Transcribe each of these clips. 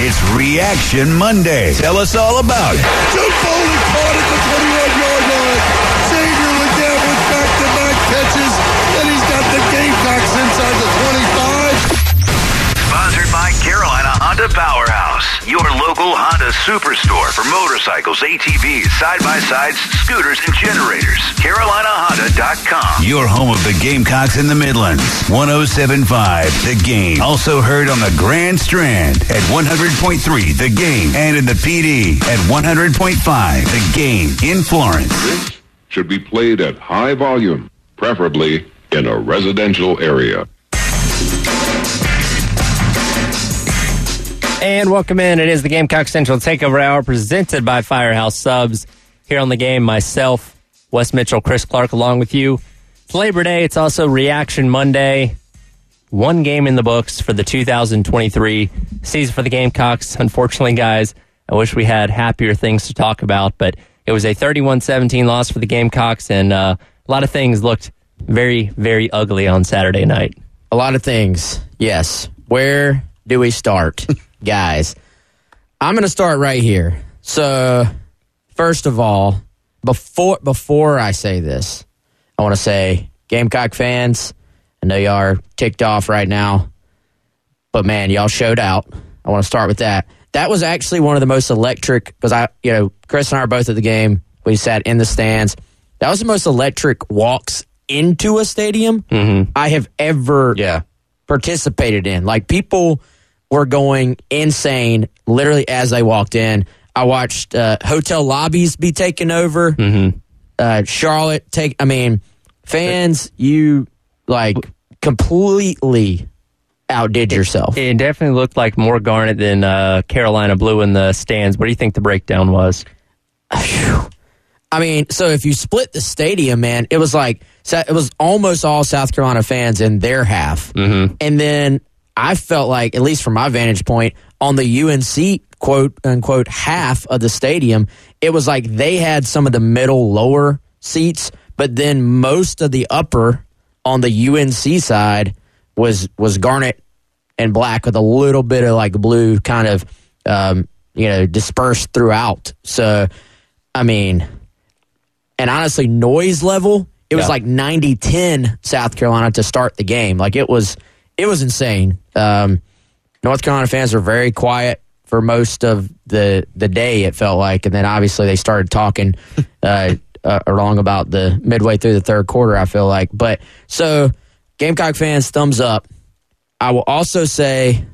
It's Reaction Monday. Tell us all about it. Joe Foley caught at the 21-yard line. Xavier Legette with back-to-back catches, and he's got the Gamecocks inside the 25. Sponsored by Carolina Honda Powerhouse, your local Honda superstore for motorcycles, ATVs, side-by-sides, scooters, and generators. CarolinaHonda.com. Your home of the Gamecocks in the Midlands. 1075 The Game. Also heard on the Grand Strand at 100.3 The Game and in the PD at 100.5 The Game in Florence. This should be played at high volume, preferably in a residential area. And welcome in. It is the Gamecock Central Takeover Hour presented by Firehouse Subs. Here on the game, myself, Wes Mitchell, Chris Clark, along with you. It's Labor Day. It's also Reaction Monday. One game in the books for the 2023 season for the Gamecocks. Unfortunately, guys, I wish we had happier things to talk about, but it was a 31 17 loss for the Gamecocks, and uh, a lot of things looked very, very ugly on Saturday night. A lot of things, yes. Where do we start, guys? I'm going to start right here. So, first of all, before before I say this, I want to say Gamecock fans, I know y'all are ticked off right now, but man, y'all showed out. I want to start with that. That was actually one of the most electric because I, you know, Chris and I are both at the game. We sat in the stands. That was the most electric walks into a stadium mm-hmm. I have ever Yeah. participated in. Like people were going insane literally as they walked in. I watched uh, hotel lobbies be taken over. Uh, Charlotte take. I mean, fans, you like completely outdid yourself. It definitely looked like more Garnet than uh, Carolina Blue in the stands. What do you think the breakdown was? I mean, so if you split the stadium, man, it was like it was almost all South Carolina fans in their half, mm-hmm. and then I felt like, at least from my vantage point, on the UNC quote unquote half of the stadium, it was like they had some of the middle lower seats, but then most of the upper on the UNC side was was garnet and black with a little bit of like blue kind of um, you know dispersed throughout. So, I mean and honestly noise level it was Yeah. like 90-10 south carolina to start the game like it was it was insane. Um, north carolina fans were very quiet for most of the the day it felt like. And then obviously they started talking uh, uh, along about the midway through the third quarter i feel like. But so gamecock fans thumbs up. I will also say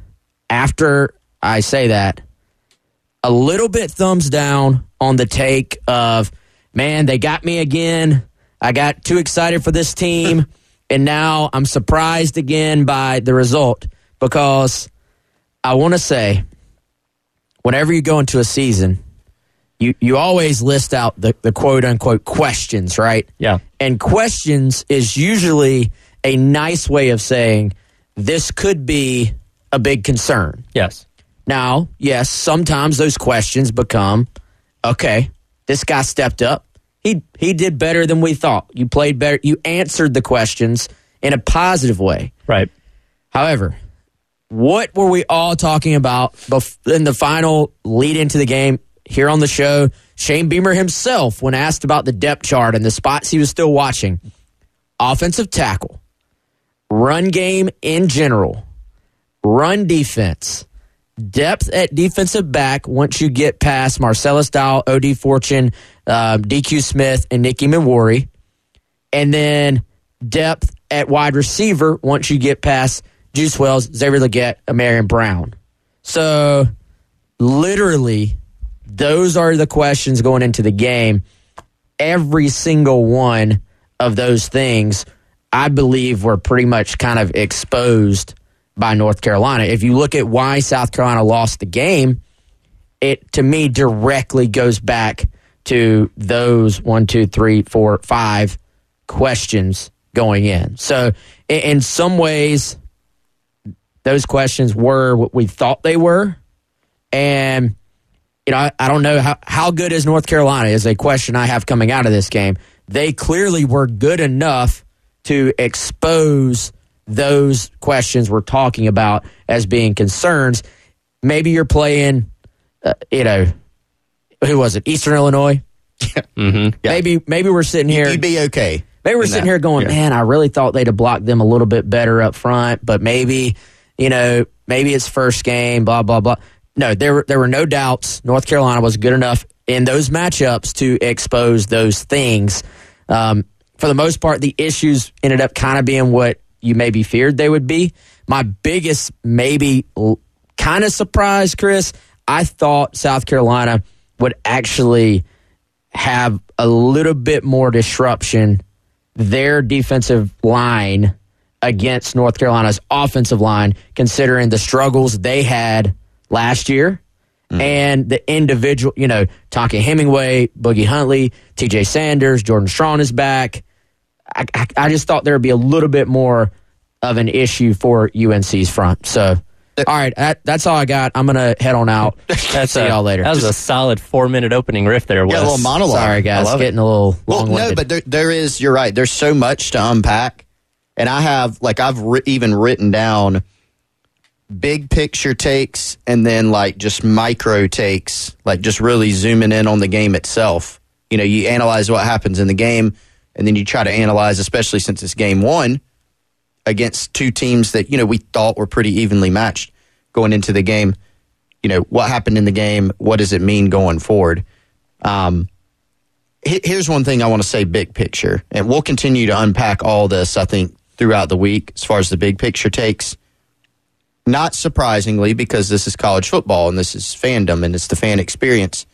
after i say that a little bit thumbs down on the take of man they got me again. I got too excited for this team and now i'm surprised again by the result because i want to say whenever you go into a season you, you always list out the, the quote unquote questions right Yeah. and questions is usually a nice way of saying this could be a big concern Yes. now, yes, sometimes those questions become, okay, this guy stepped up. He he did better than we thought. You played better. You answered the questions in a positive way. Right. However, what were we all talking about in the final lead into the game here on the show? Shane Beamer himself, when asked about the depth chart and the spots he was still watching, offensive tackle, run game in general, run defense, depth at defensive back once you get past Marcellus Dial, OD Fortune, um, DQ Smith, and Nick Emmanwori. And then depth at wide receiver once you get past Juice Wells, Xavier Legette, and Marion Brown. So literally, those are the questions going into the game. Every single one of those things, I believe, were pretty much kind of exposed by North Carolina. If you look at why South Carolina lost the game, it to me directly goes back to those one, two, three, four, five questions going in. So, in some ways, those questions were what we thought they were. And, you know, I, I don't know how, how good is North Carolina is a question I have coming out of this game. They clearly were good enough to expose those questions we're talking about as being concerns. Maybe you're playing, uh, you know, who was it? Eastern Illinois. Mm-hmm. Yeah. Maybe maybe we're sitting here. You'd be okay. Maybe we're sitting that. here going, Yeah. man, I really thought they'd have blocked them a little bit better up front, but maybe, you know, maybe it's first game, blah blah blah. No, there were there were no doubts. North Carolina was good enough in those matchups to expose those things. Um, for the most part, the issues ended up kind of being what you maybe feared they would be. My biggest, maybe kind of surprise, Chris, I thought South Carolina would actually have a little bit more disruption their defensive line against North Carolina's offensive line, considering the struggles they had last year mm. and the individual, you know, Tonka Hemingway, Boogie Huntley, TJ Sanders, Jordan Strachan is back. I, I, I just thought there would be a little bit more of an issue for UNC's front. So, all right, that, that's all I got. I'm going to head on out. That's See a- y'all later. That was a solid four minute opening riff there. Yeah, a little monologue. Sorry, guys. love it. Getting a little Well, long no, but there, there is. You're right. There's so much to unpack, and I have like I've ri- even written down big picture takes and then like just micro takes, like just really zooming in on the game itself. You know, you analyze what happens in the game, and then you try to analyze, especially since it's game one against two teams that you know we thought were pretty evenly matched going into the game. You know what happened in the game. What does it mean going forward? Um, here's one thing I want to say big picture, and we'll continue to unpack all this, I think, throughout the week as far as the big picture takes. Not surprisingly, because this is college football and this is fandom and it's the fan experience,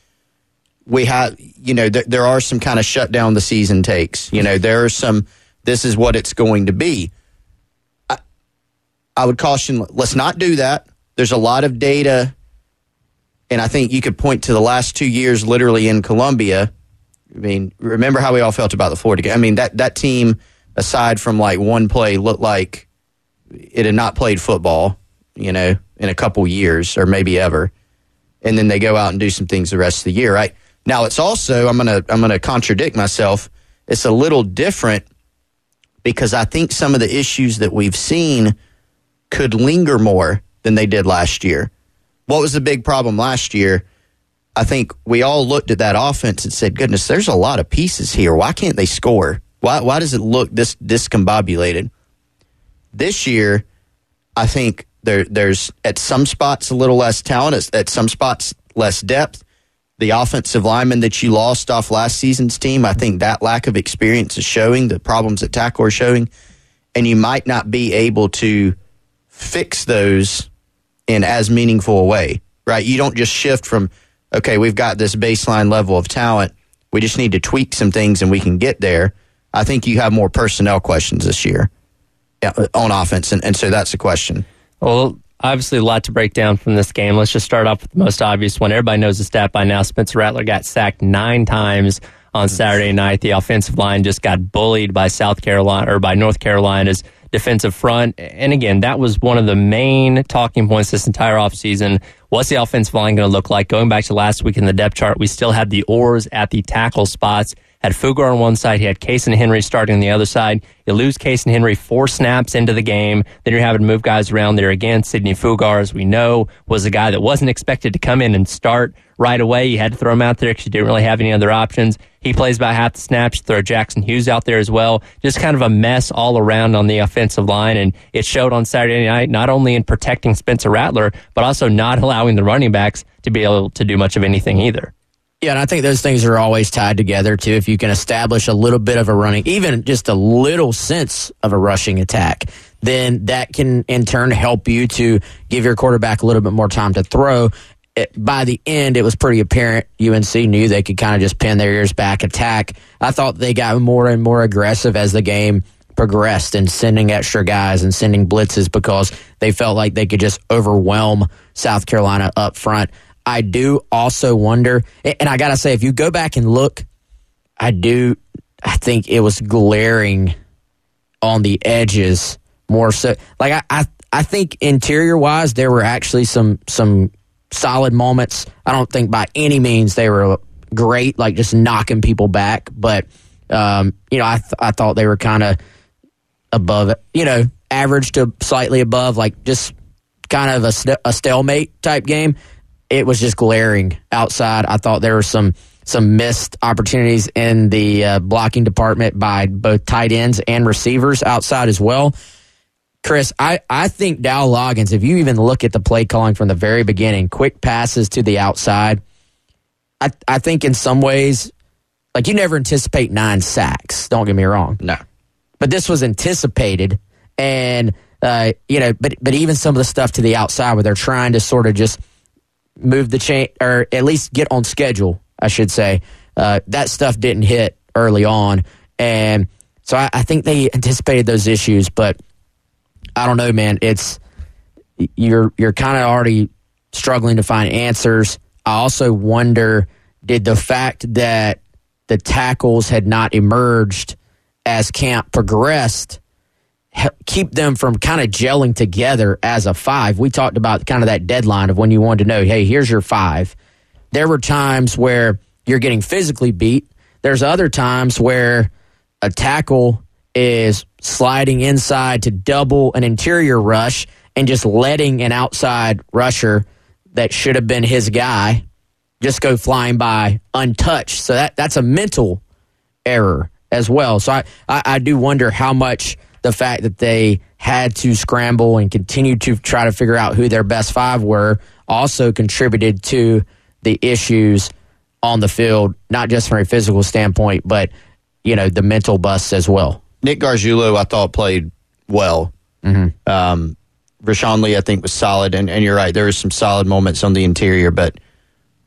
we have, you know, th- there are some kind of shut down the season takes. You know, there are some, this is what it's going to be. I, I would caution, let's not do that. There's a lot of data, and I think you could point to the last two years literally in Columbia I mean, remember how we all felt about the Florida game? I mean, that, that team, aside from like one play, looked like it had not played football, you know, in a couple years or maybe ever. And then they go out and do some things the rest of the year, right? Now it's also I'm gonna I'm gonna contradict myself. It's a little different because I think some of the issues that we've seen could linger more than they did last year. What was the big problem last year? I think we all looked at that offense and said, "Goodness, there's a lot of pieces here. Why can't they score? Why why does it look this discombobulated?" This year, I think there there's at some spots a little less talent, at- at some spots less depth. The offensive lineman that you lost off last season's team, I think that lack of experience is showing. The problems at tackle are showing, and you might not be able to fix those in as meaningful a way, right? You don't just shift from, okay, we've got this baseline level of talent. We just need to tweak some things and we can get there. I think you have more personnel questions this year on offense. And, and so that's the question. Well, obviously, a lot to break down from this game. Let's just start off with the most obvious one. Everybody knows the stat by now. Spencer Rattler got sacked nine times on Saturday night. The offensive line just got bullied by South Carolina or by North Carolina's defensive front. And again, that was one of the main talking points this entire offseason. What's the offensive line going to look like? Going back to last week in the depth chart, we still had the oars at the tackle spots. Had Fugar on one side, he had Cason Henry starting on the other side. You lose Cason Henry four snaps into the game, then you're having to move guys around there again. Sidney Fugar, as we know, was a guy that wasn't expected to come in and start right away. You had to throw him out there because you didn't really have any other options. He plays about half the snaps. Throw Jackson Hughes out there as well. Just kind of a mess all around on the offensive line, and it showed on Saturday night. Not only in protecting Spencer Rattler, but also not allowing the running backs to be able to do much of anything either. Yeah, and I think those things are always tied together too. If you can establish a little bit of a running, even just a little sense of a rushing attack, then that can in turn help you to give your quarterback a little bit more time to throw. It, by the end, it was pretty apparent UNC knew they could kind of just pin their ears back, attack. I thought they got more and more aggressive as the game progressed and sending extra guys and sending blitzes because they felt like they could just overwhelm South Carolina up front. I do also wonder, and I got to say, if you go back and look, I do, I think it was glaring on the edges more so. Like, I, I, I think interior wise, there were actually some, some solid moments. I don't think by any means they were great, like just knocking people back, but, um, you know, I, th- I thought they were kind of above you know, average to slightly above, like just kind of a, st- a stalemate type game. It was just glaring outside. I thought there were some some missed opportunities in the uh, blocking department by both tight ends and receivers outside as well. Chris, I, I think Dowell Loggins, if you even look at the play calling from the very beginning, quick passes to the outside, I, I think in some ways, like you never anticipate nine sacks. Don't get me wrong. No but this was anticipated and uh, you know but but even some of the stuff to the outside where they're trying to sort of just move the chain or at least get on schedule i should say. Uh, that stuff didn't hit early on. And so I, I think they anticipated those issues but i don't know man. It's you're you're kind of already struggling to find answers. I also wonder did the fact that the tackles had not emerged as camp progressed keep them from kind of gelling together as a five. We talked about kind of that deadline of when you wanted to know, hey, here's your five. There were times where you're getting physically beat. There's other times where a tackle is sliding inside to double an interior rush and just letting an outside rusher that should have been his guy just go flying by untouched. So that that's a mental error as well. So I, I, I do wonder how much the fact that they had to scramble and continue to try to figure out who their best five were also contributed to the issues on the field, not just from a physical standpoint, but you know the mental busts as well. Nick Gargiulo, I thought played well. Mm-hmm. Um, Vershon Lee, I think, was solid, and, and you're right. There were some solid moments on the interior, but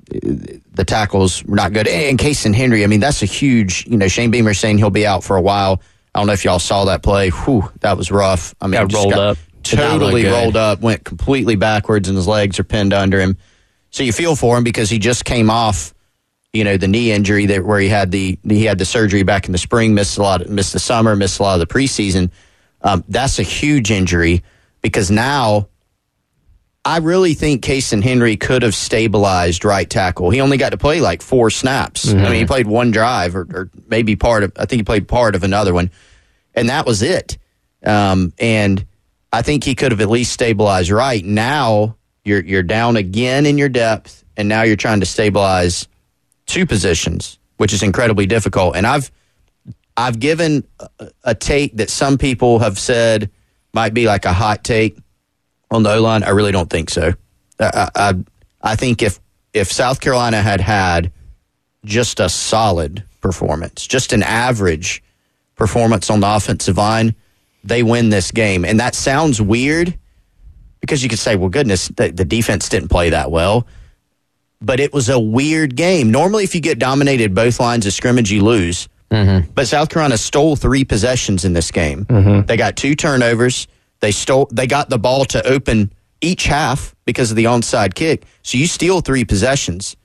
the tackles were not good. And Cason Henry, I mean, that's a huge, you know, Shane Beamer saying he'll be out for a while. I don't know if y'all saw that play. Whew, that was rough. I mean, got rolled got up. Totally rolled up, went completely backwards, and his legs are pinned under him. So you feel for him because he just came off, you know, the knee injury that where he had the he had the surgery back in the spring, missed a lot, missed the summer, missed a lot of the preseason. Um, that's a huge injury because now I really think Cason Henry could have stabilized right tackle. He only got to play like four snaps. Mm-hmm. I mean, he played one drive or, or, maybe part of, I think he played part of another one, and that was it. Um, and I think he could have at least stabilized right. Now you're, you're down again in your depth, and now you're trying to stabilize two positions, which is incredibly difficult. And I've, I've given a, a take that some people have said might be like a hot take on the O line? I really don't think so. I, I, I think if if South Carolina had had just a solid performance, just an average performance on the offensive line, they win this game. And that sounds weird because you could say, well, goodness, the, the defense didn't play that well. But it was a weird game. Normally, if you get dominated both lines of scrimmage, you lose. Mm-hmm. But South Carolina stole three possessions in this game. Mm-hmm. They got two turnovers. They stole. They got the ball to open each half because of the onside kick. So you steal three possessions,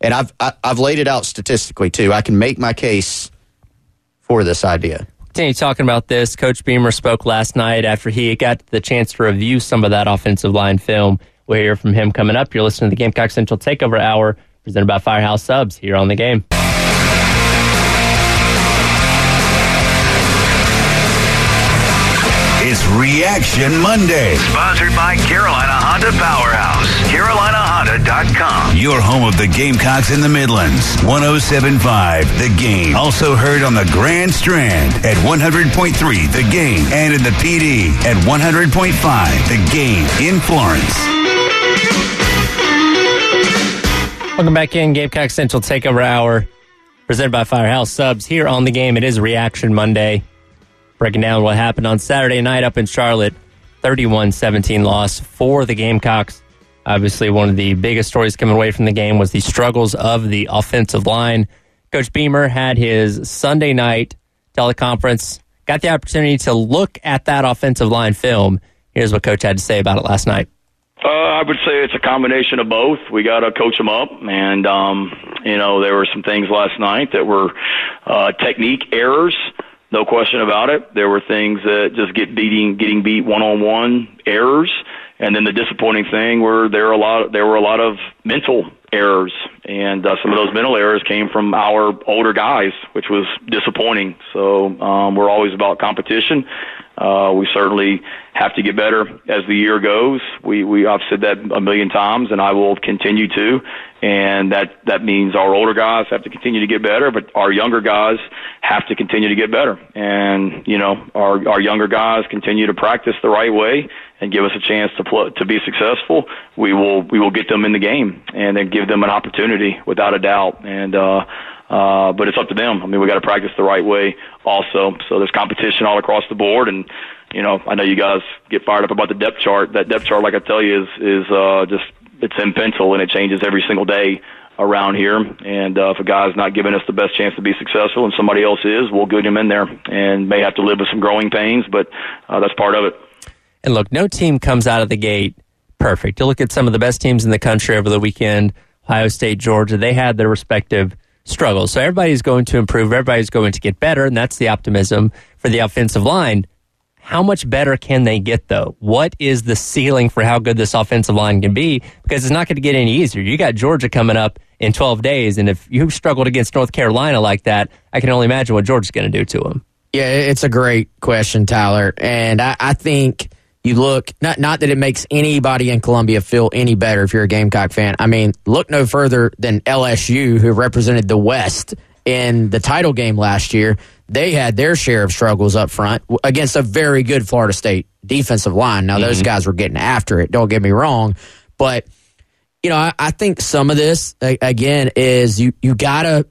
and I've I, have i have laid it out statistically too. I can make my case for this idea. Continue talking about this. Coach Beamer spoke last night after he got the chance to review some of that offensive line film. We'll hear from him coming up. You're listening to the Gamecock Central Takeover Hour, presented by Firehouse Subs here on the game. It's Reaction Monday. Sponsored by Carolina Honda Powerhouse. CarolinaHonda.com. Your home of the Gamecocks in the Midlands. 1075 The Game. Also heard on the Grand Strand at 100.3 The Game. And in the PD at 100.5 The Game in Florence. Welcome back in Gamecock Central Takeover Hour. Presented by Firehouse Subs here on the game. It is Reaction Monday breaking down what happened on Saturday night up in Charlotte. 31 17 loss for the Gamecocks. Obviously, one of the biggest stories coming away from the game was the struggles of the offensive line. Coach Beamer had his Sunday night teleconference, got the opportunity to look at that offensive line film. Here's what Coach had to say about it last night. Uh, I would say it's a combination of both. We got to coach them up, and um, you know there were some things last night that were uh, technique errors, no question about it. There were things that just get beating, getting beat one on one errors, and then the disappointing thing were there were a lot there were a lot of mental errors, and uh, some of those mental errors came from our older guys, which was disappointing. So um, we're always about competition. Uh, we certainly have to get better as the year goes. We, we, I've said that a million times and I will continue to. And that, that means our older guys have to continue to get better, but our younger guys have to continue to get better. And, you know, our, our younger guys continue to practice the right way and give us a chance to pl- to be successful. We will, we will get them in the game and then give them an opportunity without a doubt. And, uh, uh, but it's up to them. I mean, we got to practice the right way also. So there's competition all across the board, and you know, I know you guys get fired up about the depth chart. That depth chart, like I tell you, is is uh, just it's in pencil and it changes every single day around here. And uh, if a guy's not giving us the best chance to be successful, and somebody else is, we'll get him in there, and may have to live with some growing pains, but uh, that's part of it. And look, no team comes out of the gate perfect. You look at some of the best teams in the country over the weekend. Ohio State, Georgia, they had their respective struggles. So everybody's going to improve, everybody's going to get better, and that's the optimism for the offensive line. How much better can they get, though? What is the ceiling for how good this offensive line can be? Because it's not going to get any easier. You got Georgia coming up in 12 days, and if you struggled against North Carolina like that, I can only imagine what Georgia's going to do to them. Yeah, it's a great question, Tyler. And I, I think you look not not that it makes anybody in Columbia feel any better if you're a Gamecock fan. I mean, look no further than LSU, who represented the West in the title game last year. They had their share of struggles up front against a very good Florida State defensive line. Now, mm-hmm. those guys were getting after it. Don't get me wrong, but you know, I, I think some of this again is you you gotta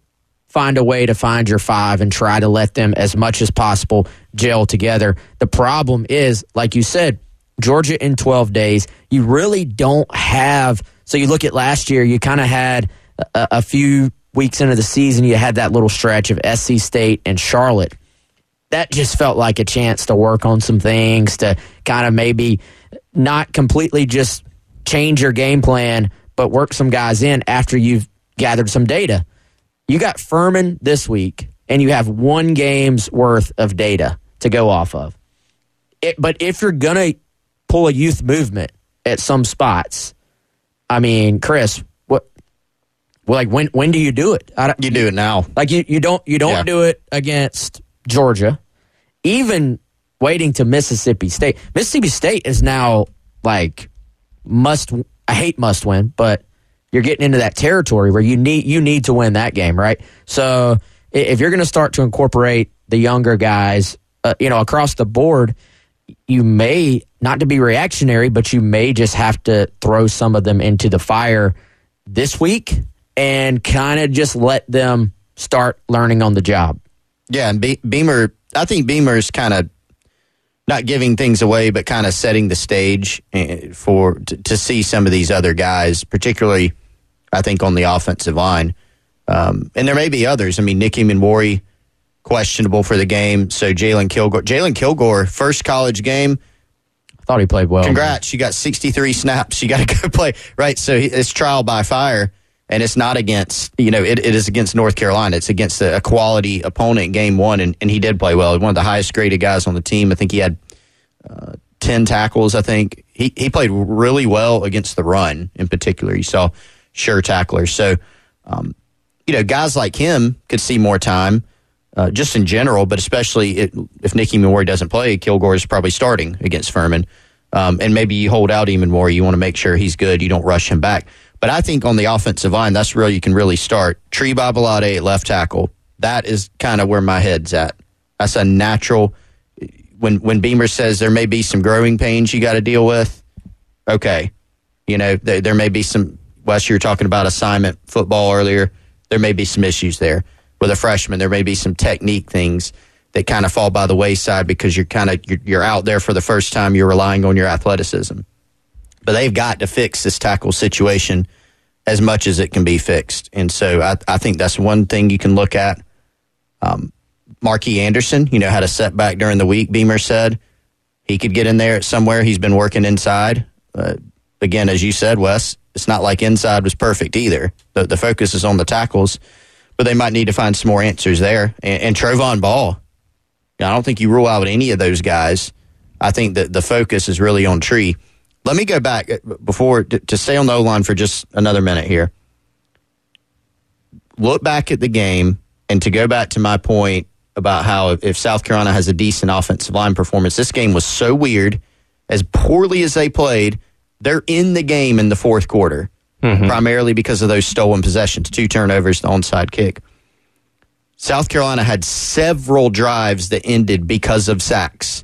find a way to find your five and try to let them as much as possible gel together. The problem is, like you said, Georgia in 12 days, you really don't have. So you look at last year, you kind of had a, a, few weeks into the season, you had that little stretch of SC State and Charlotte. That just felt like a chance to work on some things, to kind of maybe not completely just change your game plan, but work some guys in after you've gathered some data. You got Furman this week, and you have one game's worth of data to go off of. It, but if you're going to pull a youth movement at some spots, I mean, Chris, what? Well, like when when do you do it? you do it now. Like you, you don't you don't yeah. do it against Georgia, even waiting to Mississippi State. Mississippi State is now like must. I hate must win, but you're getting into that territory where you need you need to win that game, right? So if you're going to start to incorporate the younger guys, uh, you know, across the board, you may not to be reactionary, but you may just have to throw some of them into the fire this week and kind of just let them start learning on the job. Yeah, and Be- Beamer, I think Beamer's kind of not giving things away, but kind of setting the stage eh, for to, to see some of these other guys, particularly I think, on the offensive line. Um, and there may be others. I mean, Nick Emmanwori, questionable for the game. So Jalen Kilgore. Jalen Kilgore, first college game. I thought he played well. Congrats. You got 63 snaps. You got to go play. Right. So it's trial by fire. And it's not against, you know, it, it is against North Carolina. It's against a, a quality opponent game one. And, and he did play well. One of the highest graded guys on the team. I think he had uh, 10 tackles, I think. He, he played really well against the run in particular. You saw sure tacklers. So, um, you know, guys like him could see more time. Uh, just in general, but especially it, if Nick Emmanwori doesn't play, Kilgore is probably starting against Furman. Um, and maybe you hold out even more. You want to make sure he's good. You don't rush him back. But I think on the offensive line, that's where you can really start. Tree Babalade, left tackle. That is kind of where my head's at. That's a natural. When when Beamer says there may be some growing pains you got to deal with, okay, you know there may be some Wes, you were talking about assignment football earlier. There may be some issues there with a freshman. There may be some technique things that kind of fall by the wayside because you're kind of you're, out there for the first time. You're relying on your athleticism, but they've got to fix this tackle situation as much as it can be fixed. And so I, I think that's one thing you can look at. Um, Marquis Anderson, you know, had a setback during the week. Beamer said he could get in there somewhere. He's been working inside. Uh, again, as you said, Wes, it's not like inside was perfect either. The, the focus is on the tackles, but they might need to find some more answers there. And, and Trovon Baugh, I don't think you rule out any of those guys. I think that the focus is really on Tree. Let me go back uh, before to, to stay on the O line for just another minute here. Look back at the game, and to go back to my point about how if South Carolina has a decent offensive line performance, this game was so weird. As poorly as they played, they're in the game in the fourth quarter, mm-hmm. primarily because of those stolen possessions, two turnovers, the onside kick. South Carolina had several drives that ended because of sacks.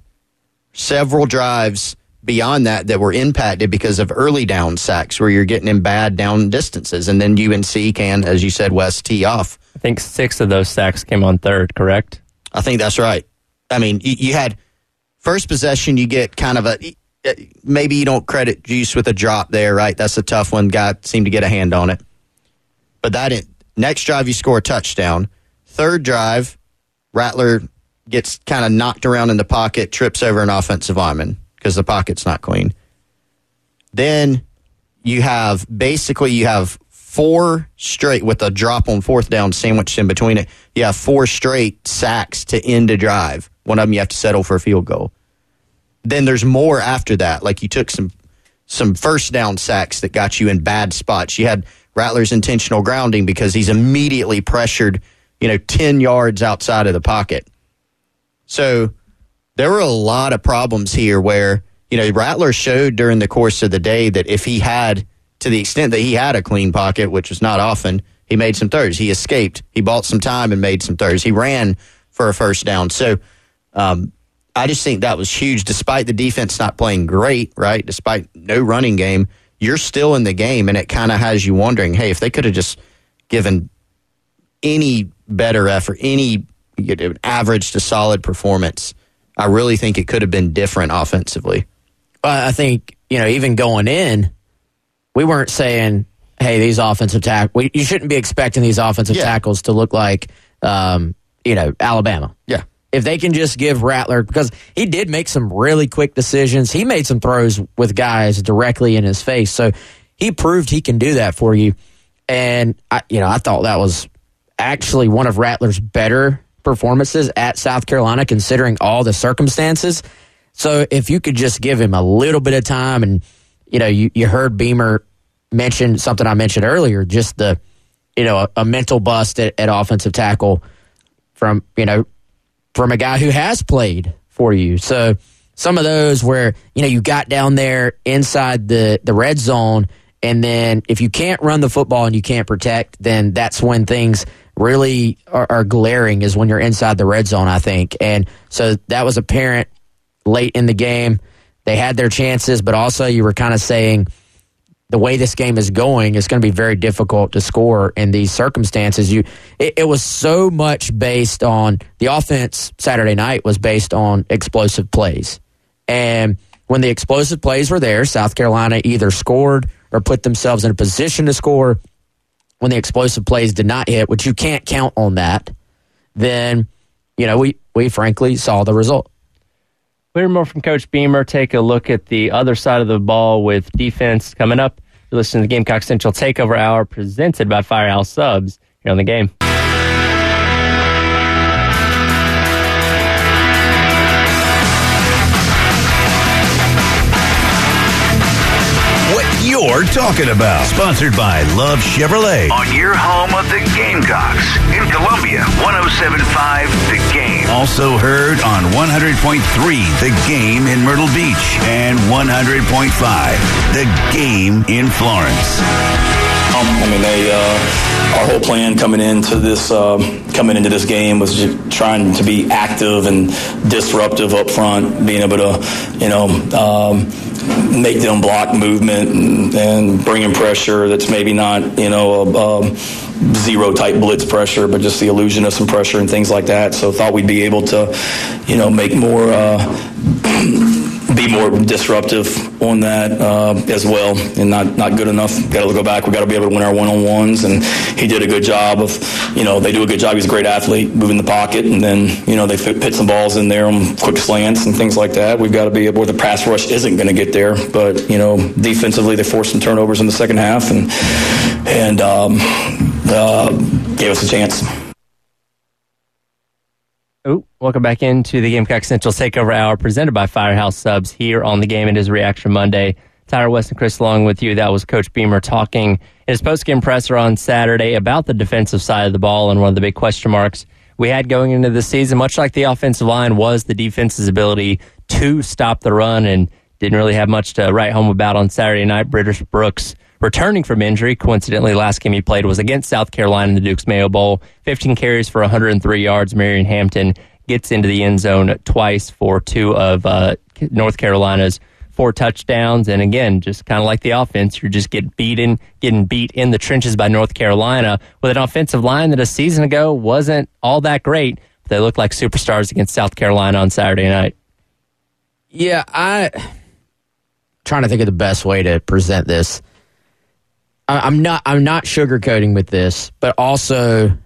Several drives beyond that that were impacted because of early down sacks where you're getting in bad down distances. And then UNC can, as you said, Wes tee off. I think six of those sacks came on third, correct? I think that's right. I mean, you, you had first possession, you get kind of a Uh, maybe you don't credit Juice with a drop there, right? That's a tough one. Guy seemed to get a hand on it. But that next drive, you score a touchdown. Third drive, Rattler gets kind of knocked around in the pocket, trips over an offensive lineman because the pocket's not clean. Then you have basically you have four straight with a drop on fourth down sandwiched in between it. You have four straight sacks to end a drive. One of them you have to settle for a field goal. Then there's more after that. Like you took some some first down sacks that got you in bad spots. You had Rattler's intentional grounding because he's immediately pressured you know, 10 yards outside of the pocket. So there were a lot of problems here where, you know, Rattler showed during the course of the day that if he had, to the extent that he had a clean pocket, which was not often, he made some throws. He escaped. He bought some time and made some throws. He ran for a first down. So um, I just think that was huge. Despite the defense not playing great, right? Despite no running game, you're still in the game, and it kind of has you wondering, hey, if they could have just given any better effort, any you know, average to solid performance, I really think it could have been different offensively. I think you know even going in, we weren't saying, "Hey, these offensive tackles." You shouldn't be expecting these offensive yeah. tackles to look like, um, you know, Alabama. Yeah. If they can just give Rattler, because he did make some really quick decisions. He made some throws with guys directly in his face. So he proved he can do that for you. And I, you know, I thought that was actually one of Rattler's better performances at South Carolina, considering all the circumstances. So if you could just give him a little bit of time, and you know, you, you heard Beamer mention something I mentioned earlier, just the you know a, a mental bust at, at offensive tackle from you know from a guy who has played for you. So some of those where you know you got down there inside the the red zone and then if you can't run the football and you can't protect then that's when things really are, are, glaring is when you're inside the red zone, I think. And so that was apparent late in the game. They had their chances, but also you were kind of saying the way this game is going, it's going to be very difficult to score in these circumstances. You, it, it was so much based on the offense Saturday night was based on explosive plays. And when the explosive plays were there, South Carolina either scored or put themselves in a position to score when the explosive plays did not hit, which you can't count on that, then, you know, we, we frankly saw the result. Hear more from Coach Beamer. Take a look at the other side of the ball with defense coming up. You're listening to the Gamecock Central Takeover Hour presented by Firehouse Subs here on the game. You're talking about. Sponsored by Love Chevrolet. On your home of the Gamecocks. In Columbia, 1075 The Game. Also heard on 100.3 The Game in Myrtle Beach and 100.5 The Game in Florence. Um, I mean, they, uh, our whole plan coming into this uh, coming into this game was just trying to be active and disruptive up front, being able to, you know, um, make them block movement and, and bringing pressure that's maybe not, you know, a, a zero type blitz pressure, but just the illusion of some pressure and things like that. So thought we'd be able to, you know, make more. Uh, be more disruptive on that uh, as well, and not not good enough. Got to go back. We got to be able to win our one on ones, and he did a good job of, you know, they do a good job. He's a great athlete, moving the pocket, and then you know they put some balls in there on quick slants and things like that. We've got to be able. The pass rush isn't going to get there, but you know, defensively they forced some turnovers in the second half, and and um, uh, gave us a chance. Oh, welcome back into the Gamecock Central Takeover Hour presented by Firehouse Subs here on the game. It is Reaction Monday. Tyler Wes and Chris along with you. That was Coach Beamer talking in his post-game presser on Saturday about the defensive side of the ball and one of the big question marks we had going into the season, much like the offensive line, was the defense's ability to stop the run and didn't really have much to write home about on Saturday night. British Brooks returning from injury. Coincidentally, last game he played was against South Carolina in the Dukes Mayo Bowl. 15 carries for 103 yards. Omarion Hampton gets into the end zone twice for two of uh, North Carolina's four touchdowns. And again, just kind of like the offense, you're just getting beaten, getting beat in the trenches by North Carolina with an offensive line that a season ago wasn't all that great. They looked like superstars against South Carolina on Saturday night. Yeah, I trying to think of the best way to present this. I'm not I'm not sugarcoating with this, but also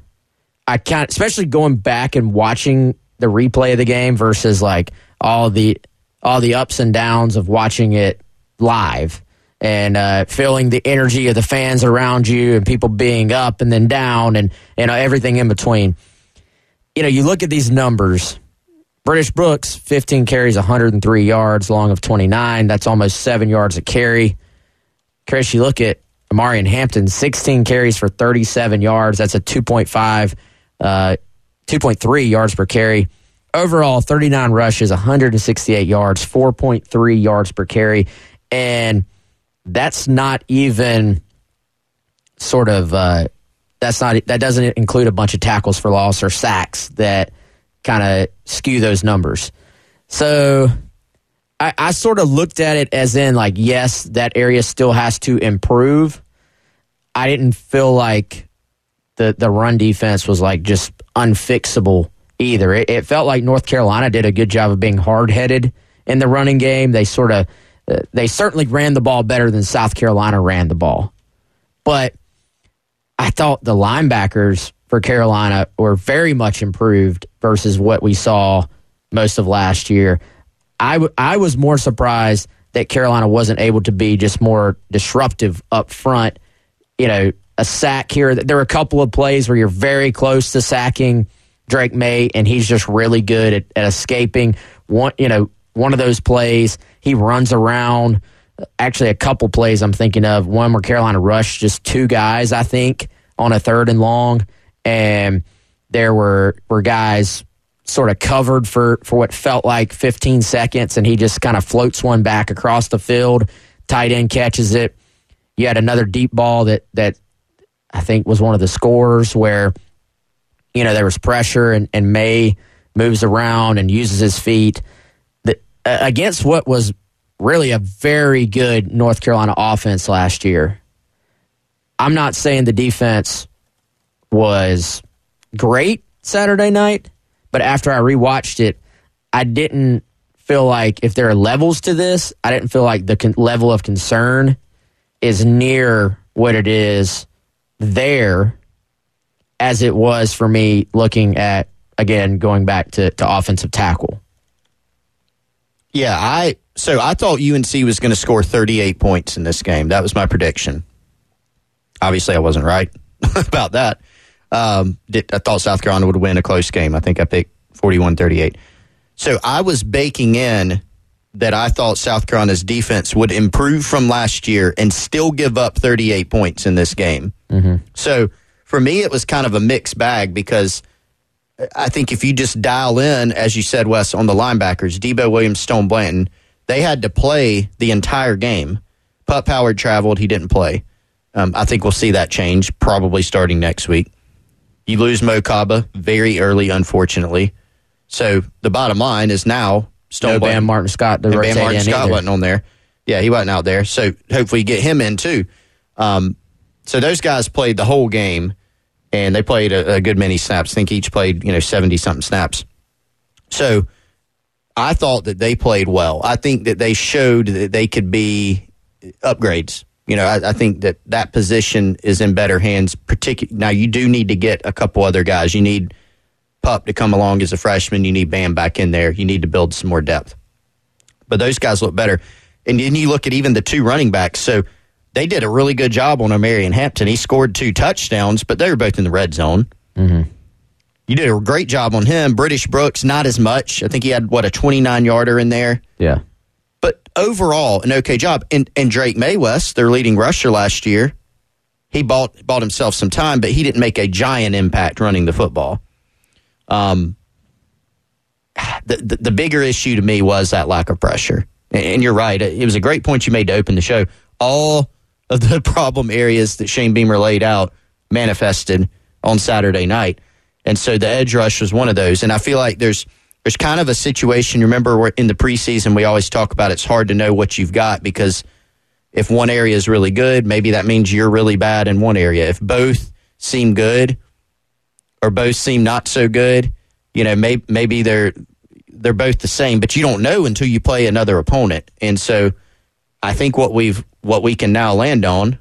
I can't especially going back and watching the replay of the game versus like all the all the ups and downs of watching it live and uh, feeling the energy of the fans around you and people being up and then down and know everything in between. You know, you look at these numbers. British Brooks, 15 carries, 103 yards, long of 29. That's almost seven yards a carry. Chris, you look at Omarion Hampton, 16 carries for 37 yards. That's a 2.5, uh, 2.3 yards per carry. Overall, 39 rushes, 168 yards, 4.3 yards per carry. And that's not even sort of, uh, that's not, that doesn't include a bunch of tackles for loss or sacks that kind of skew those numbers. So I, I sort of looked at it as in like, yes, that area still has to improve. I didn't feel like the the run defense was like just unfixable either. It, it felt like North Carolina did a good job of being hard headed in the running game. They sort of uh, they certainly ran the ball better than South Carolina ran the ball, but I thought the linebackers for Carolina were very much improved versus what we saw most of last year. I, w- I was more surprised that Carolina wasn't able to be just more disruptive up front. You know, a sack here. There are a couple of plays where you're very close to sacking Drake Maye, and he's just really good at, at escaping. One, you know, one of those plays, he runs around. Actually, a couple plays I'm thinking of. One where Carolina rushed just two guys, I think, on a third and long, and there were were guys sort of covered for, for what felt like 15 seconds, and he just kind of floats one back across the field. Tight end catches it. You had another deep ball that that I think was one of the scores where you know there was pressure and, and Maye moves around and uses his feet uh, against what was really a very good North Carolina offense last year. I'm not saying the defense was great Saturday night, but after I rewatched it, I didn't feel like if there are levels to this, I didn't feel like the con- level of concern is near what it is there as it was for me looking at again going back to, to offensive tackle. Yeah, I so I thought UNC was going to score 38 points in this game. That was my prediction. Obviously, I wasn't right about that. Um, did, I thought South Carolina would win a close game. I think I picked 41 38. So I was baking in that I thought South Carolina's defense would improve from last year and still give up 38 points in this game. Mm-hmm. So for me, it was kind of a mixed bag because I think if you just dial in, as you said, Wes, on the linebackers, Debo Williams, Stone Blanton, they had to play the entire game. Pup Howard traveled, he didn't play. Um, I think we'll see that change probably starting next week. You lose Mo Kaba very early, unfortunately. So the bottom line is now Stone no Bam Martin Scott. The Bam Martin Scott either. wasn't on there. Yeah, he wasn't out there. So hopefully you get him in too. Um, so those guys played the whole game, and they played a, a good many snaps. I think each played you know seventy something snaps. So I thought that they played well. I think that they showed that they could be upgrades. You know, I, I think that that position is in better hands. Particular now, you do need to get a couple other guys. You need Pup to come along as a freshman. You need Bam back in there. You need to build some more depth. But those guys look better. And then you look at even the two running backs. So they did a really good job on Omarion Hampton. He scored two touchdowns, but they were both in the red zone. Mm-hmm. You did a great job on him. British Brooks, not as much. I think he had, what, a 29 yarder in there. Yeah. But overall, an okay job. And, and Drake Maye was, their leading rusher last year, he bought, bought himself some time, but he didn't make a giant impact running the football. Um, the, the, the bigger issue to me was that lack of pressure. And you're right. It was a great point you made to open the show. All of the problem areas that Shane Beamer laid out manifested on Saturday night. And so the edge rush was one of those. And I feel like there's there's kind of a situation. Remember, in the preseason, we always talk about it's hard to know what you've got because if one area is really good, maybe that means you're really bad in one area. If both seem good or both seem not so good, you know, maybe maybe they're they're both the same, but you don't know until you play another opponent. And so I think what we've what we can now land on,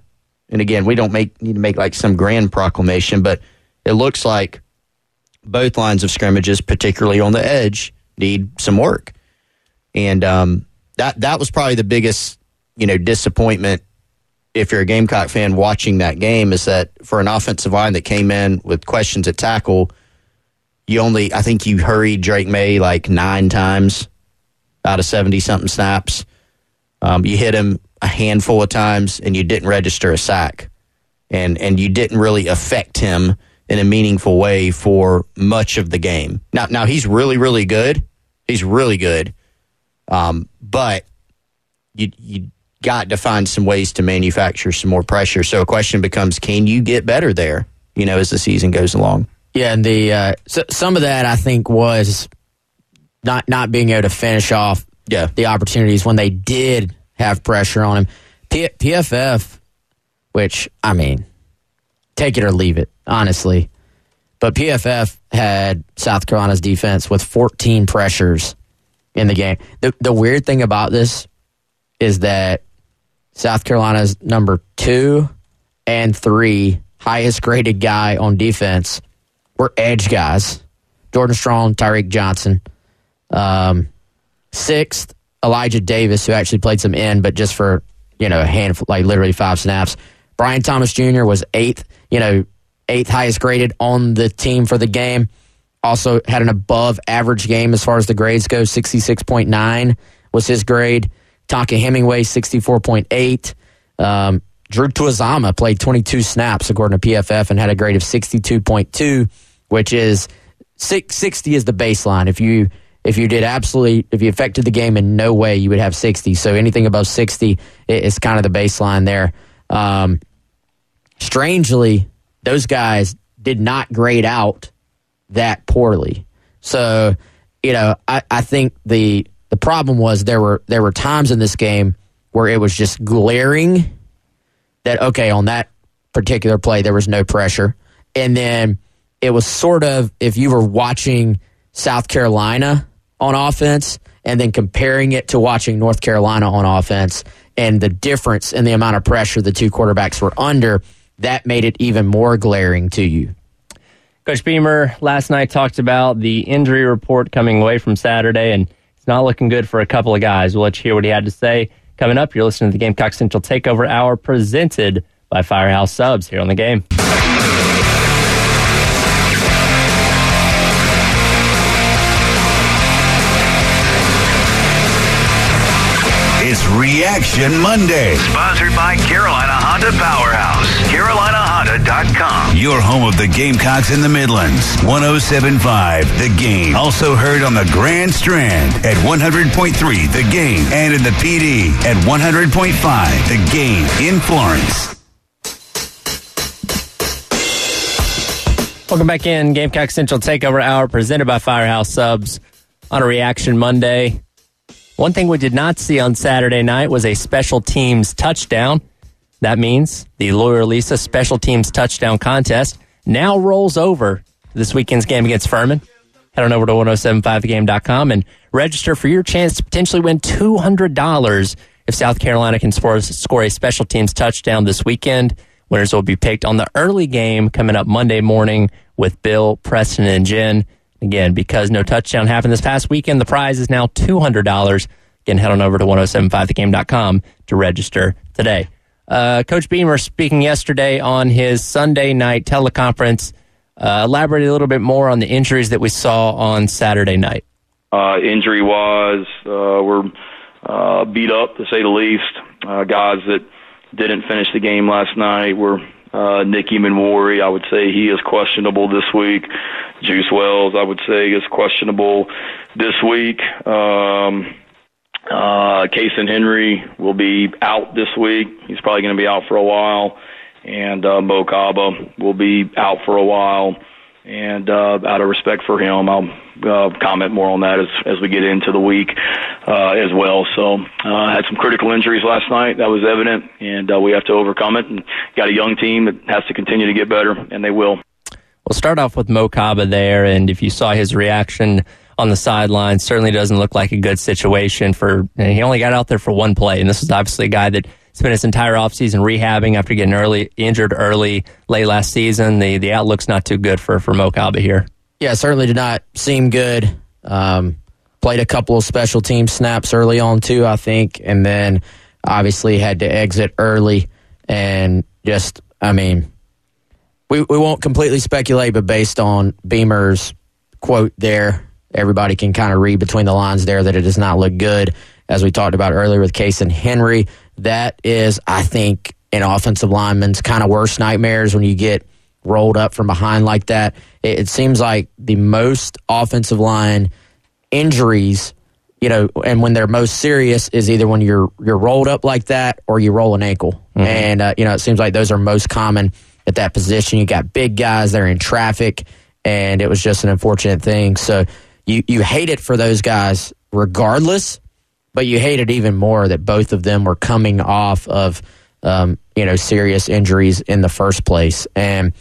and again, we don't make need to make like some grand proclamation, but it looks like both lines of scrimmages, particularly on the edge, need some work. And um, that that was probably the biggest, you know, disappointment if you're a Gamecock fan watching that game is that for an offensive line that came in with questions at tackle, you only I think you hurried Drake Maye like nine times out of seventy something snaps. Um, you hit him a handful of times and you didn't register a sack, and and you didn't really affect him in a meaningful way for much of the game. Now, now he's really, really good. He's really good, um, but you you got to find some ways to manufacture some more pressure. So a question becomes: Can you get better there? You know, as the season goes along. Yeah, and the uh, so, some of that I think was not not being able to finish off yeah. the opportunities when they did have pressure on him. P- PFF, which I mean, take it or leave it, honestly. But PFF had South Carolina's defense with 14 pressures in the game. The, the weird thing about this is that South Carolina's number two and three highest graded guy on defense were edge guys Jordan Strachan, Tyreek Johnson. Um, sixth, Elijah Davis, who actually played some in, but just for, you know, a handful, like literally five snaps. Bryan Thomas Jr. was eighth, you know, eighth highest graded on the team for the game. Also had an above average game as far as the grades go. 66.9 was his grade. Tonka Hemingway, 64.8. Um, Drew Tuazama played 22 snaps according to PFF and had a grade of 62.2, which is 60 is the baseline. If you if you did absolutely if you affected the game in no way, you would have 60. So anything above 60 is kind of the baseline there. Um, strangely, those guys did not grade out that poorly. So, you know, I, I think the the problem was there were there were times in this game where it was just glaring that okay, on that particular play there was no pressure. And then it was sort of if you were watching South Carolina on offense and then comparing it to watching North Carolina on offense and the difference in the amount of pressure the two quarterbacks were under, that made it even more glaring to you. Coach Beamer last night talked about the injury report coming away from Saturday, and it's not looking good for a couple of guys. We'll let you hear what he had to say. Coming up, you're listening to the Gamecock Central Takeover Hour presented by Firehouse Subs here on the game. Reaction Monday. Sponsored by Carolina Honda Powerhouse. CarolinaHonda.com. Your home of the Gamecocks in the Midlands. 1075 The Game. Also heard on the Grand Strand at 100.3 The Game. And in the Pee Dee at 100.5 The Game in Florence. Welcome back in Gamecock Central Takeover Hour presented by Firehouse Subs on a Reaction Monday. One thing we did not see on Saturday night was a special teams touchdown. That means the Loyer Lisa special teams touchdown contest now rolls over this weekend's game against Furman. head on over to 1075thegame.com and register for your chance to potentially win $200 if South Carolina can score a special teams touchdown this weekend. Winners will be picked on the early game coming up Monday morning with Bill, Preston, and Jen. Again, because no touchdown happened this past weekend, the prize is now $200. Again, head on over to 1075thegame.com to register today. Uh, Coach Beamer speaking yesterday on his Sunday night teleconference uh, elaborate a little bit more on the injuries that we saw on Saturday night. Uh, injury wise, uh, we're uh, beat up to say the least. Uh, guys that didn't finish the game last night were uh, Nick Emmanwori, I would say he is questionable this week. Juice Wells, I would say, is questionable this week. Um, uh, Cason Henry will be out this week. He's probably going to be out for a while. And uh, Mo Kaba will be out for a while. And uh, out of respect for him, I'll uh, comment more on that as, as we get into the week uh, as well. So uh, had some critical injuries last night. That was evident, and uh, we have to overcome it. And got a young team that has to continue to get better, and they will. We'll start off with Mo Kaba there, and if you saw his reaction on the sideline, certainly doesn't look like a good situation for. He only got out there for one play, and this is obviously a guy that spent his entire offseason rehabbing after getting early injured early late last season. The the outlook's not too good for for Mo here. Yeah, certainly did not seem good. Um, played a couple of special team snaps early on too, I think, and then obviously had to exit early and just I mean we we won't completely speculate, but based on Beamer's quote there everybody can kind of read between the lines there that it does not look good. As we talked about earlier with Cason Henry, that is, I think, an offensive lineman's kind of worst nightmares when you get rolled up from behind like that. It, it seems like the most offensive line injuries, you know, and when they're most serious is either when you're you're rolled up like that or you roll an ankle, mm-hmm. and uh, you know it seems like those are most common at that position. You got big guys; they're in traffic, and it was just an unfortunate thing. So you you hate it for those guys regardless, but you hate it even more that both of them were coming off of um, you know serious injuries in the first place, and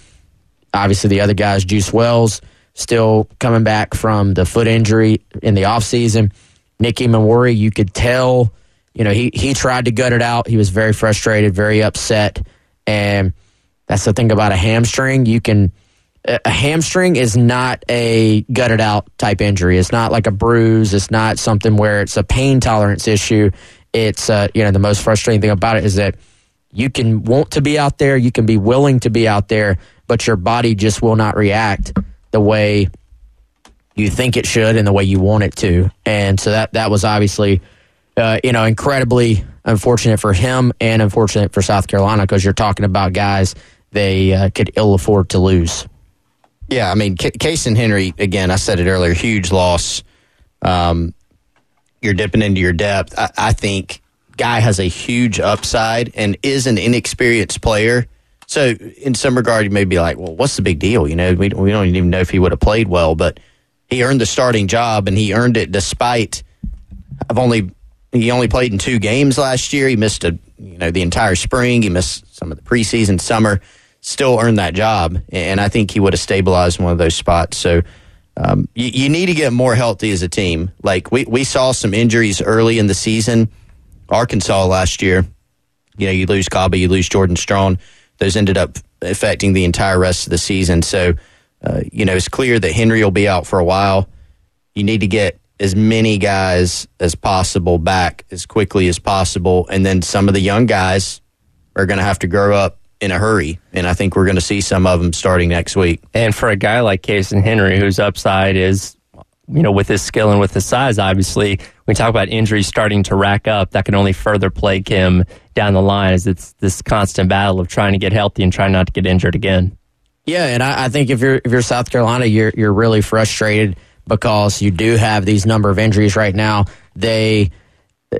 obviously the other guys, Juice Wells, still coming back from the foot injury in the offseason. Nick Emmanwori, you could tell, you know, he he tried to gut it out. He was very frustrated, very upset, and that's the thing about a hamstring. You can a hamstring is not a gutted out type injury. It's not like a bruise. It's not something where it's a pain tolerance issue. It's uh, you know the most frustrating thing about it is that you can want to be out there, you can be willing to be out there, but your body just will not react the way you think it should and the way you want it to. And so that that was obviously uh, you know incredibly unfortunate for him and unfortunate for South Carolina because you're talking about guys they uh, could ill afford to lose. Yeah, I mean, Cason Henry, again, I said it earlier, huge loss. Um, you're dipping into your depth. I, I, think Guy has a huge upside and is an inexperienced player. So, in some regard, you may be like, well, what's the big deal? You know, we, we don't even know if he would have played well, but he earned the starting job and he earned it despite I've only he only played in two games last year. He missed a you know the entire spring. He missed some of the preseason, summer still earned that job, and I think he would have stabilized one of those spots. So um, you, you, need to get more healthy as a team. Like we we saw some injuries early in the season. Arkansas last year, you know, you lose Cobb, you lose Jordan Strachan. Those ended up affecting the entire rest of the season. So uh, you know, it's clear that Henry will be out for a while. You need to get as many guys as possible back as quickly as possible, and then some of the young guys are going to have to grow up in a hurry, and I think we're going to see some of them starting next week. And for a guy like Cason Henry, whose upside is, you know, with his skill and with his size, obviously, we talk about injuries starting to rack up. That can only further plague him down the line as it's this constant battle of trying to get healthy and trying not to get injured again. Yeah, and I, I think if you're if you're South Carolina, you're you're really frustrated because you do have these number of injuries right now. They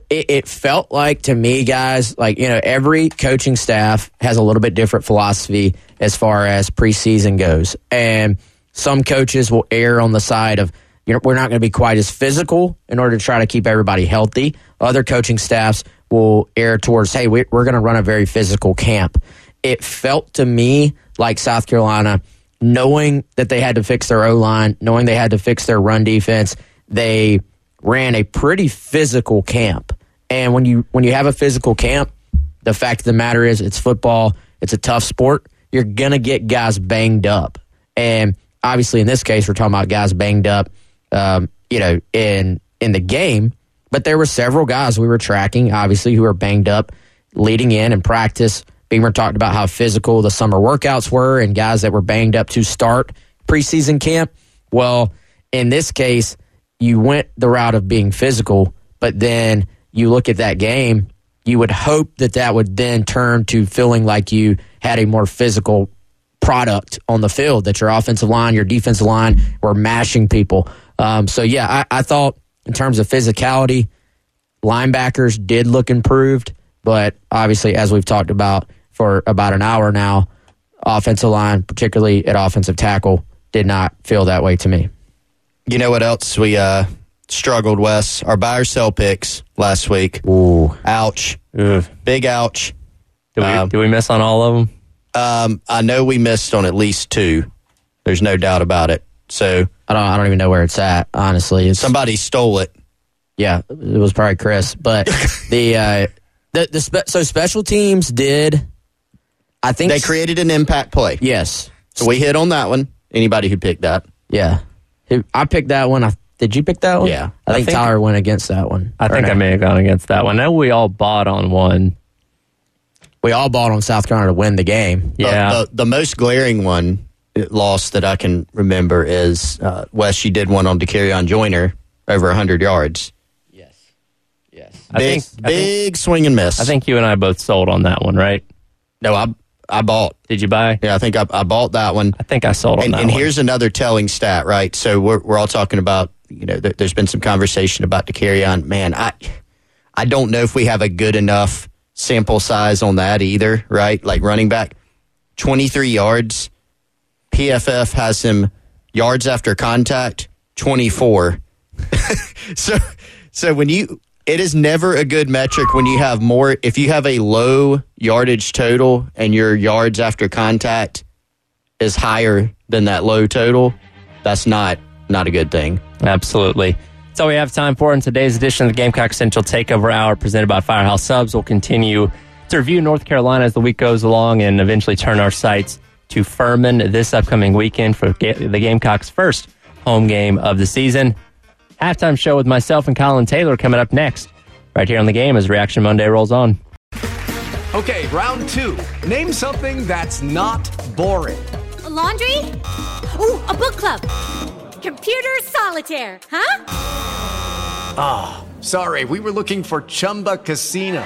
it, it, felt like to me, guys, like, you know, every coaching staff has a little bit different philosophy as far as preseason goes. And some coaches will err on the side of, you know, we're not going to be quite as physical in order to try to keep everybody healthy. Other coaching staffs will err towards, hey, we're, we're going to run a very physical camp. It felt to me like South Carolina knowing that they had to fix their O line, knowing they had to fix their run defense, they ran a pretty physical camp. And when you when you have a physical camp, the fact of the matter is it's football, it's a tough sport. You're gonna get guys banged up. And obviously in this case we're talking about guys banged up um, you know, in in the game. But there were several guys we were tracking, obviously, who were banged up leading in and practice. Beamer talked about how physical the summer workouts were and guys that were banged up to start preseason camp. Well, in this case, you went the route of being physical, but then you look at that game, you would hope that that would then turn to feeling like you had a more physical product on the field, that your offensive line, your defensive line were mashing people. Um, so, yeah, I, I thought in terms of physicality, linebackers did look improved, but obviously, as we've talked about for about an hour now, offensive line, particularly at offensive tackle, did not feel that way to me. You know what else we uh, struggled, Wes? Our buy or sell picks last week. Ooh. Ouch. Ugh. Big ouch. Did we, Um, did we miss on all of them? Um, I know we missed on at least two. There's no doubt about it. So I don't, I don't even know where it's at, honestly. It's, somebody stole it. Yeah, it was probably Chris. But the, uh, the, the spe- so special teams did, I think. They created an impact play. Yes. So we hit on that one. Anybody who picked that. Yeah. I picked that one. I, did you pick that one? Yeah. I I think, think- Tyler went against that one. I think no? I may have gone against that one. I know we all bought on one. We all bought on South Carolina to win the game. Yeah. The, the, most glaring one loss that I can remember is uh, Wes. You did one on on Joyner over 100 yards. Yes. Yes. I Big, think, I think big swing and miss. I think you and I both sold on that one, right? no, I I bought. Did you buy? Yeah, I think I, I bought that one. I think I sold on And, that and one. here's another telling stat, right? So we're we're all talking about you know there, there's been some conversation about the carry on. Man, I I don't know if we have a good enough sample size on that either, right? Like running back, 23 yards. PFF has him yards after contact, 24. so so when you it is never a good metric when you have more if you have a low yardage total and your yards after contact is higher than that low total, that's not not a good thing. Absolutely. That's all we have time for in today's edition of the Gamecock Central Takeover Hour presented by Firehouse Subs. We'll continue to review North Carolina as the week goes along and eventually turn our sights to Furman this upcoming weekend for the Gamecocks' first home game of the season. Halftime show with myself and Colin Taylor coming up next, right here on the game as Reaction Monday rolls on. Okay, round two. Name something that's not boring. A laundry? Ooh, a book club. Computer solitaire, huh? Ah, sorry, we were looking for Chumba Casino.